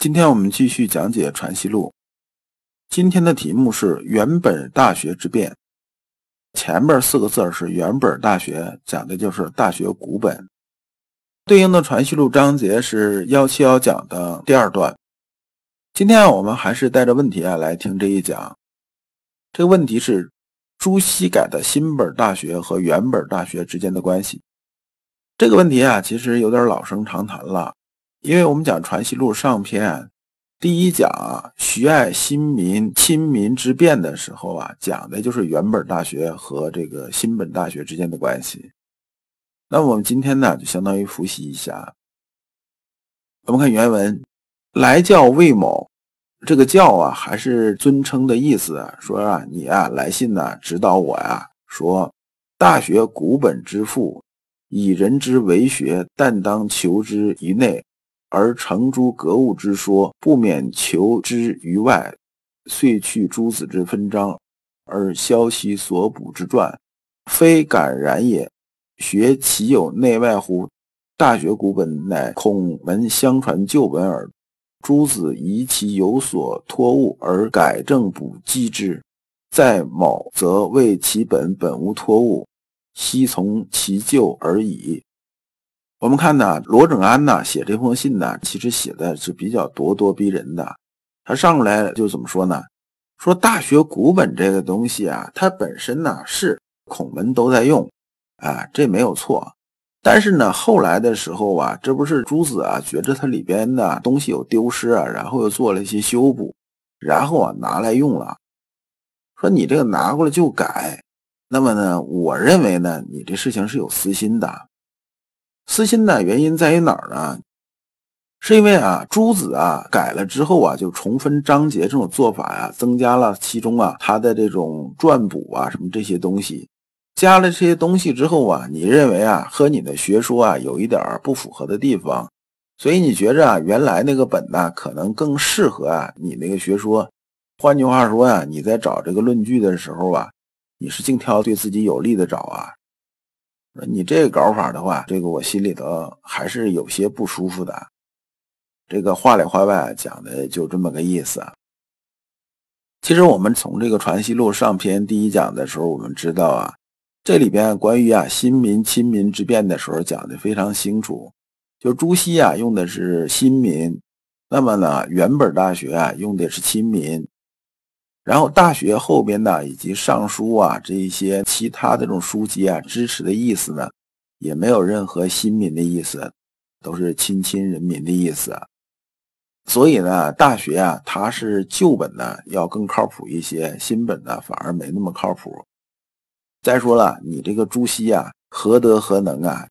今天我们继续讲解《传习录》，今天的题目是“原本大学之变”。前面四个字是“原本大学”，讲的就是大学古本。对应的《传习录》章节是幺七幺讲的第二段。今天我们还是带着问题啊来听这一讲。这个问题是朱熹改的新本大学和原本大学之间的关系。这个问题啊，其实有点老生常谈了。因为我们讲《传习录》上篇第一讲啊，徐爱新民亲民之变的时候啊，讲的就是原本大学和这个新本大学之间的关系。那我们今天呢，就相当于复习一下。我们看原文：“来教魏某，这个教啊，还是尊称的意思。说啊，你啊来信呢，指导我呀，说大学古本之父，以人之为学，但当求之于内。”而成诸格物之说，不免求之于外，遂去诸子之分章，而消其所补之传，非敢然也。学其有内外乎？大学古本乃孔门相传旧本耳。诸子疑其有所托物，而改正补积之。在某则谓其本本无托物，悉从其旧而已。我们看呢，罗正安呢写这封信呢，其实写的是比较咄咄逼人的。他上来就怎么说呢？说大学古本这个东西啊，它本身呢是孔门都在用，啊，这没有错。但是呢，后来的时候啊，这不是朱子啊觉着它里边的东西有丢失啊，然后又做了一些修补，然后啊拿来用了。说你这个拿过来就改，那么呢，我认为呢，你这事情是有私心的。私心的原因在于哪儿呢？是因为啊，朱子啊改了之后啊，就重分章节这种做法呀，增加了其中啊他的这种撰补啊什么这些东西，加了这些东西之后啊，你认为啊和你的学说啊有一点不符合的地方，所以你觉着啊原来那个本呢可能更适合啊你那个学说。换句话说呀，你在找这个论据的时候啊，你是净挑对自己有利的找啊。你这个搞法的话，这个我心里头还是有些不舒服的。这个话里话外讲的就这么个意思。其实我们从这个《传习录》上篇第一讲的时候，我们知道啊，这里边关于啊新民亲民之变的时候讲的非常清楚。就朱熹啊用的是新民，那么呢原本大学啊用的是亲民。然后大学后边呢，以及尚书啊这一些其他的这种书籍啊，支持的意思呢，也没有任何新民的意思，都是亲亲人民的意思。所以呢，大学啊，它是旧本呢要更靠谱一些，新本呢反而没那么靠谱。再说了，你这个朱熹啊，何德何能啊？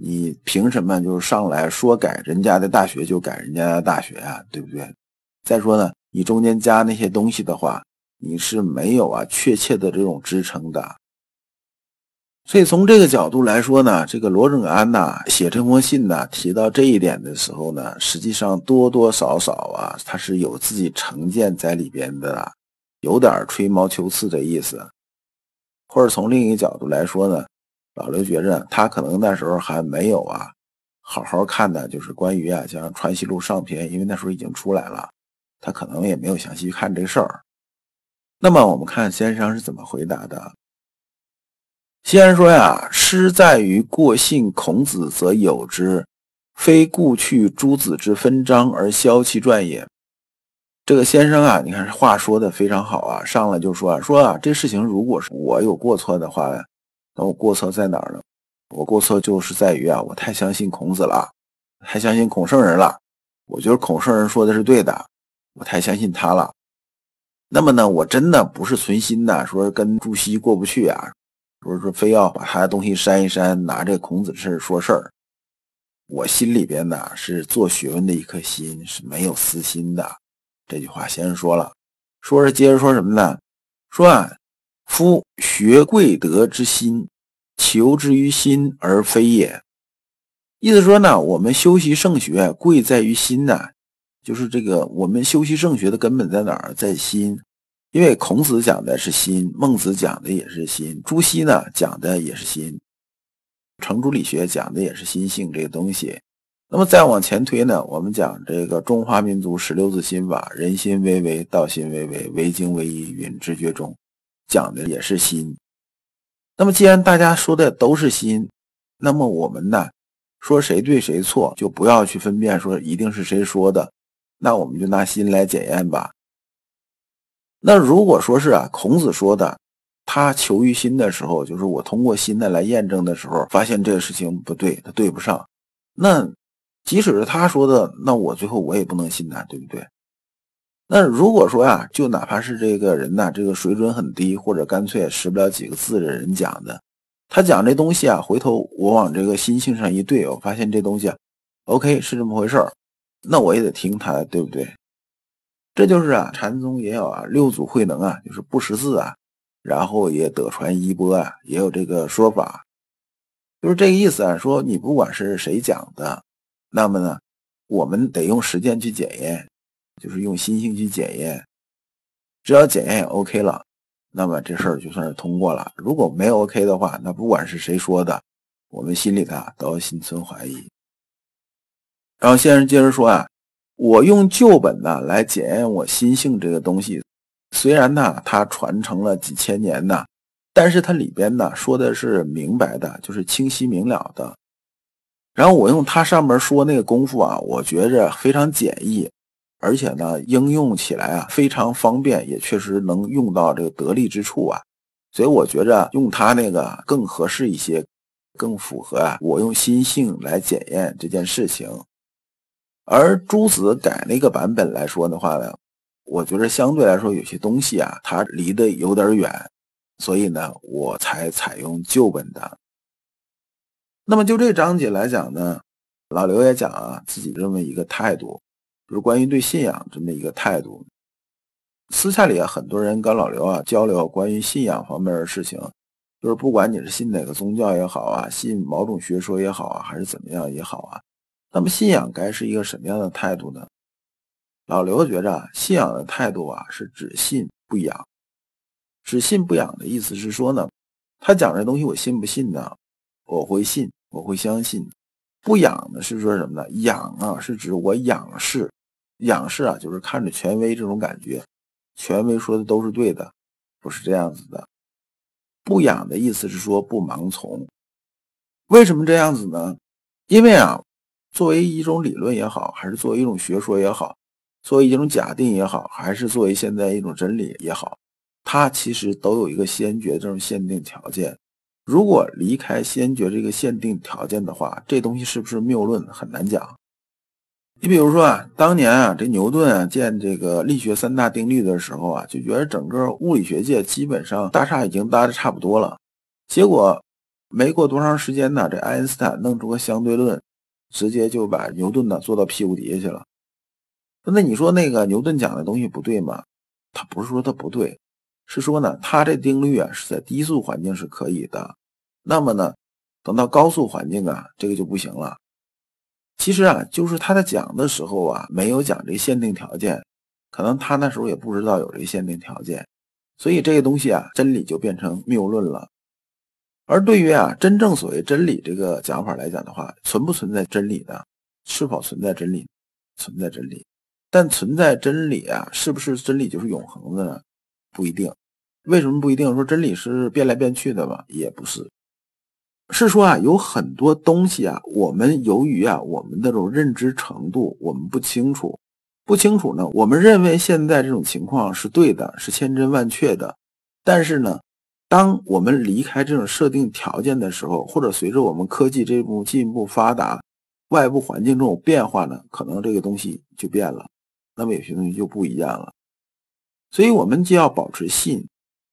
你凭什么就是上来说改人家的大学就改人家的大学啊？对不对？再说呢，你中间加那些东西的话。你是没有啊确切的这种支撑的，所以从这个角度来说呢，这个罗正安呐写这封信呢提到这一点的时候呢，实际上多多少少啊他是有自己成见在里边的，有点吹毛求疵的意思。或者从另一个角度来说呢，老刘觉着他可能那时候还没有啊好好看的，就是关于啊像《传习录》上篇，因为那时候已经出来了，他可能也没有详细看这事儿。那么我们看先生是怎么回答的。先生说呀：“师在于过信孔子，则有之；非故去诸子之分章而消其传也。”这个先生啊，你看话说的非常好啊，上来就说啊：“说啊，这事情如果是我有过错的话，那我过错在哪儿呢？我过错就是在于啊，我太相信孔子了，太相信孔圣人了。我觉得孔圣人说的是对的，我太相信他了。”那么呢，我真的不是存心的，说跟朱熹过不去啊，说说非要把他的东西删一删，拿这孔子事说事儿。我心里边呢是做学问的一颗心，是没有私心的。这句话先生说了，说着接着说什么呢？说啊，夫学贵德之心，求之于心而非也。意思说呢，我们修习圣学贵在于心呐，就是这个我们修习圣学的根本在哪儿？在心。因为孔子讲的是心，孟子讲的也是心，朱熹呢讲的也是心。程朱理学讲的也是心性这个东西，那么再往前推呢，我们讲这个中华民族十六字心法，人心为为，道心为为，为精为一，允知觉中，讲的也是心。那么既然大家说的都是心，那么我们呢说谁对谁错，就不要去分辨说一定是谁说的，那我们就拿心来检验吧。那如果说是啊，孔子说的。他求于心的时候，就是我通过心的来验证的时候，发现这个事情不对，他对不上。那即使是他说的，那我最后我也不能信他，对不对？那如果说呀，就哪怕是这个人呐，这个水准很低，或者干脆识不了几个字的人讲的，他讲这东西啊，回头我往这个心性上一对，我发现这东西啊，OK 是这么回事儿，那我也得听他的，对不对？这就是啊，禅宗也有啊，六祖慧能啊，就是不识字啊。然后也得传衣钵啊，也有这个说法，就是这个意思啊。说你不管是谁讲的，那么呢，我们得用实践去检验，就是用心性去检验。只要检验也 OK 了，那么这事儿就算是通过了。如果没有 OK 的话，那不管是谁说的，我们心里头都要心存怀疑。然后先生接着说啊，我用旧本呢来检验我心性这个东西。虽然呢，它传承了几千年呢，但是它里边呢说的是明白的，就是清晰明了的。然后我用它上面说那个功夫啊，我觉着非常简易，而且呢应用起来啊非常方便，也确实能用到这个得力之处啊。所以我觉着用它那个更合适一些，更符合啊我用心性来检验这件事情。而朱子改那个版本来说的话呢。我觉得相对来说有些东西啊，它离得有点远，所以呢，我才采用旧本的。那么就这章节来讲呢，老刘也讲啊，自己这么一个态度，就是关于对信仰这么一个态度。私下里啊，很多人跟老刘啊交流关于信仰方面的事情，就是不管你是信哪个宗教也好啊，信某种学说也好啊，还是怎么样也好啊，那么信仰该是一个什么样的态度呢？老刘觉着信仰的态度啊，是只信不养。只信不养的意思是说呢，他讲这东西我信不信呢？我会信，我会相信。不养呢是说什么呢？养啊是指我仰视，仰视啊就是看着权威这种感觉，权威说的都是对的，不是这样子的。不养的意思是说不盲从。为什么这样子呢？因为啊，作为一种理论也好，还是作为一种学说也好。作为一种假定也好，还是作为现在一种真理也好，它其实都有一个先决这种限定条件。如果离开先决这个限定条件的话，这东西是不是谬论很难讲。你比如说啊，当年啊，这牛顿啊建这个力学三大定律的时候啊，就觉得整个物理学界基本上大厦已经搭的差不多了。结果没过多长时间呢，这爱因斯坦弄出个相对论，直接就把牛顿呢坐到屁股底下去了。那你说那个牛顿讲的东西不对吗？他不是说他不对，是说呢，他这定律啊是在低速环境是可以的。那么呢，等到高速环境啊，这个就不行了。其实啊，就是他在讲的时候啊，没有讲这限定条件，可能他那时候也不知道有这限定条件，所以这个东西啊，真理就变成谬论了。而对于啊，真正所谓真理这个讲法来讲的话，存不存在真理呢？是否存在真理？存在真理。但存在真理啊，是不是真理就是永恒的呢？不一定。为什么不一定？说真理是变来变去的吧？也不是。是说啊，有很多东西啊，我们由于啊，我们的这种认知程度，我们不清楚，不清楚呢。我们认为现在这种情况是对的，是千真万确的。但是呢，当我们离开这种设定条件的时候，或者随着我们科技这步进一步发达，外部环境这种变化呢，可能这个东西就变了。那么有些东西就不一样了，所以我们就要保持信，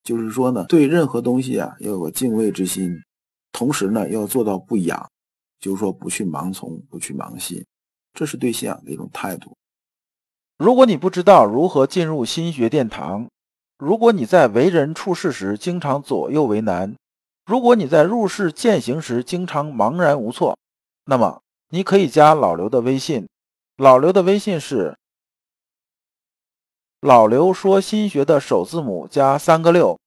就是说呢，对任何东西啊要有个敬畏之心，同时呢要做到不养，就是说不去盲从，不去盲信，这是对信仰的一种态度。如果你不知道如何进入心学殿堂，如果你在为人处事时经常左右为难，如果你在入世践行时经常茫然无措，那么你可以加老刘的微信。老刘的微信是“老刘说心学”的首字母加三个六。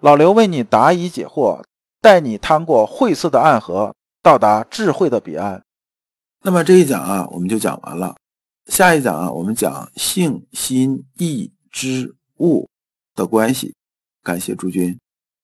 老刘为你答疑解惑，带你趟过晦涩的暗河，到达智慧的彼岸。那么这一讲啊，我们就讲完了。下一讲啊，我们讲性、心、意、知、物的关系。感谢诸君。